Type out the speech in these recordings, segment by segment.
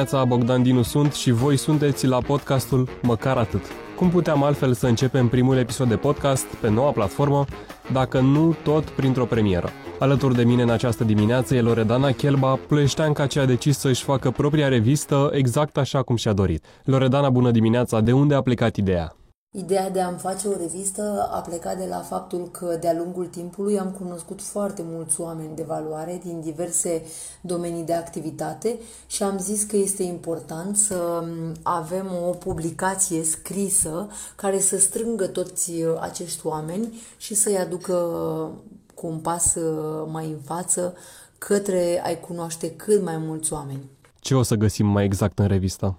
dimineața, Bogdan Dinu sunt și voi sunteți la podcastul Măcar Atât. Cum puteam altfel să începem primul episod de podcast pe noua platformă, dacă nu tot printr-o premieră? Alături de mine în această dimineață e Loredana Chelba, ploieșteanca ce a decis să-și facă propria revistă exact așa cum și-a dorit. Loredana, bună dimineața! De unde a plecat ideea? Ideea de a-mi face o revistă a plecat de la faptul că de-a lungul timpului am cunoscut foarte mulți oameni de valoare din diverse domenii de activitate și am zis că este important să avem o publicație scrisă care să strângă toți acești oameni și să-i aducă cu un pas mai în față către a-i cunoaște cât mai mulți oameni. Ce o să găsim mai exact în revistă?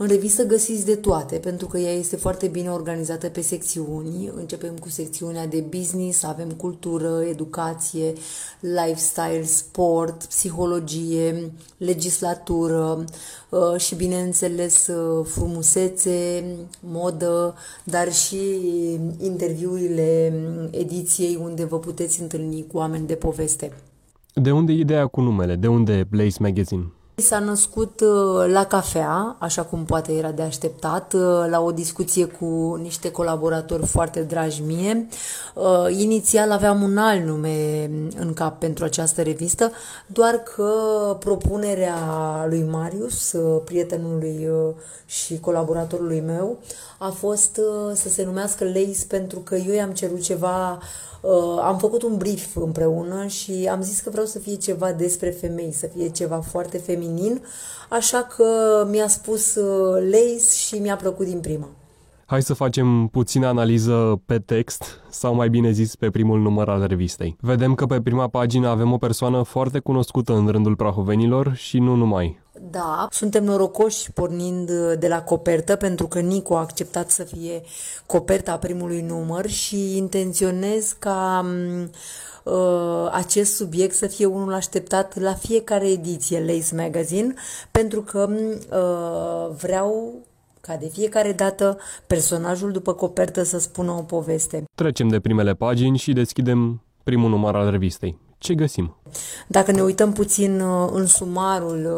În revistă găsiți de toate, pentru că ea este foarte bine organizată pe secțiuni. Începem cu secțiunea de business, avem cultură, educație, lifestyle, sport, psihologie, legislatură uh, și, bineînțeles, uh, frumusețe, modă, dar și interviurile ediției unde vă puteți întâlni cu oameni de poveste. De unde ideea cu numele? De unde Blaze Magazine? S-a născut uh, la cafea, așa cum poate era de așteptat, uh, la o discuție cu niște colaboratori foarte dragi mie. Uh, inițial aveam un alt nume în cap pentru această revistă, doar că propunerea lui Marius, prietenului și colaboratorului meu, a fost să se numească Lace pentru că eu i-am cerut ceva Uh, am făcut un brief împreună și am zis că vreau să fie ceva despre femei, să fie ceva foarte feminin, așa că mi-a spus uh, Lace și mi-a plăcut din prima. Hai să facem puțină analiză pe text, sau mai bine zis pe primul număr al revistei. Vedem că pe prima pagină avem o persoană foarte cunoscută în rândul prahovenilor și nu numai. Da, suntem norocoși pornind de la copertă pentru că Nico a acceptat să fie coperta primului număr și intenționez ca uh, acest subiect să fie unul așteptat la fiecare ediție Lace Magazine pentru că uh, vreau ca de fiecare dată personajul după copertă să spună o poveste. Trecem de primele pagini și deschidem primul număr al revistei. Ce găsim? Dacă ne uităm puțin uh, în sumarul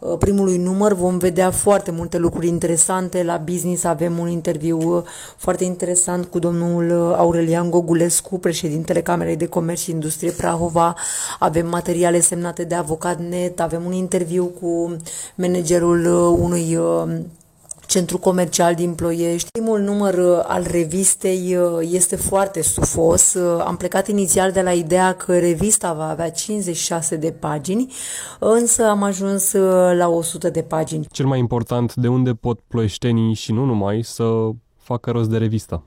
uh, uh, primului număr vom vedea foarte multe lucruri interesante. La business avem un interviu foarte interesant cu domnul Aurelian Gogulescu, președintele Camerei de Comerț și Industrie Prahova. Avem materiale semnate de avocat net, avem un interviu cu managerul unui centru comercial din Ploiești. Primul număr uh, al revistei uh, este foarte stufos. Uh, am plecat inițial de la ideea că revista va avea 56 de pagini, însă am ajuns la 100 de pagini. Cel mai important, de unde pot ploieștenii și nu numai să facă rost de revistă?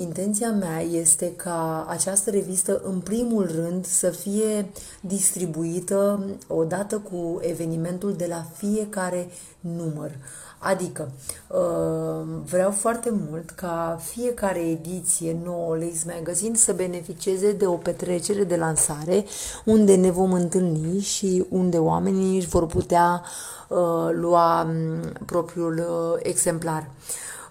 Intenția mea este ca această revistă, în primul rând, să fie distribuită odată cu evenimentul de la fiecare număr. Adică, uh, vreau foarte mult ca fiecare ediție nouă Lace Magazine să beneficieze de o petrecere de lansare unde ne vom întâlni și unde oamenii își vor putea uh, lua mm, propriul uh, exemplar.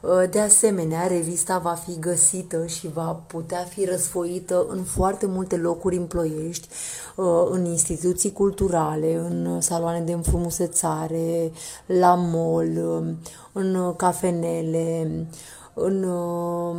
Uh, de asemenea, revista va fi găsită și va putea fi răsfoită în foarte multe locuri în Ploiești, uh, în instituții culturale, în saloane de înfrumusețare, la mall, în cafenele, în um,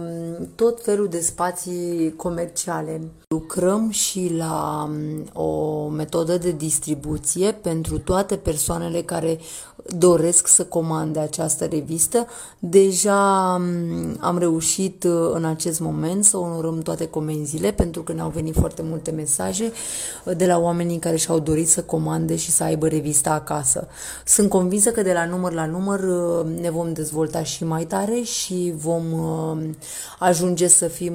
tot felul de spații comerciale. Lucrăm și la um, o metodă de distribuție pentru toate persoanele care doresc să comande această revistă. Deja um, am reușit uh, în acest moment să onorăm toate comenzile pentru că ne-au venit foarte multe mesaje uh, de la oamenii care și-au dorit să comande și să aibă revista acasă. Sunt convinsă că de la număr la număr uh, ne vom dezvolta și mai tare și vom ajunge să fim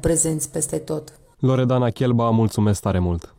prezenți peste tot. Loredana Chelba, mulțumesc tare mult!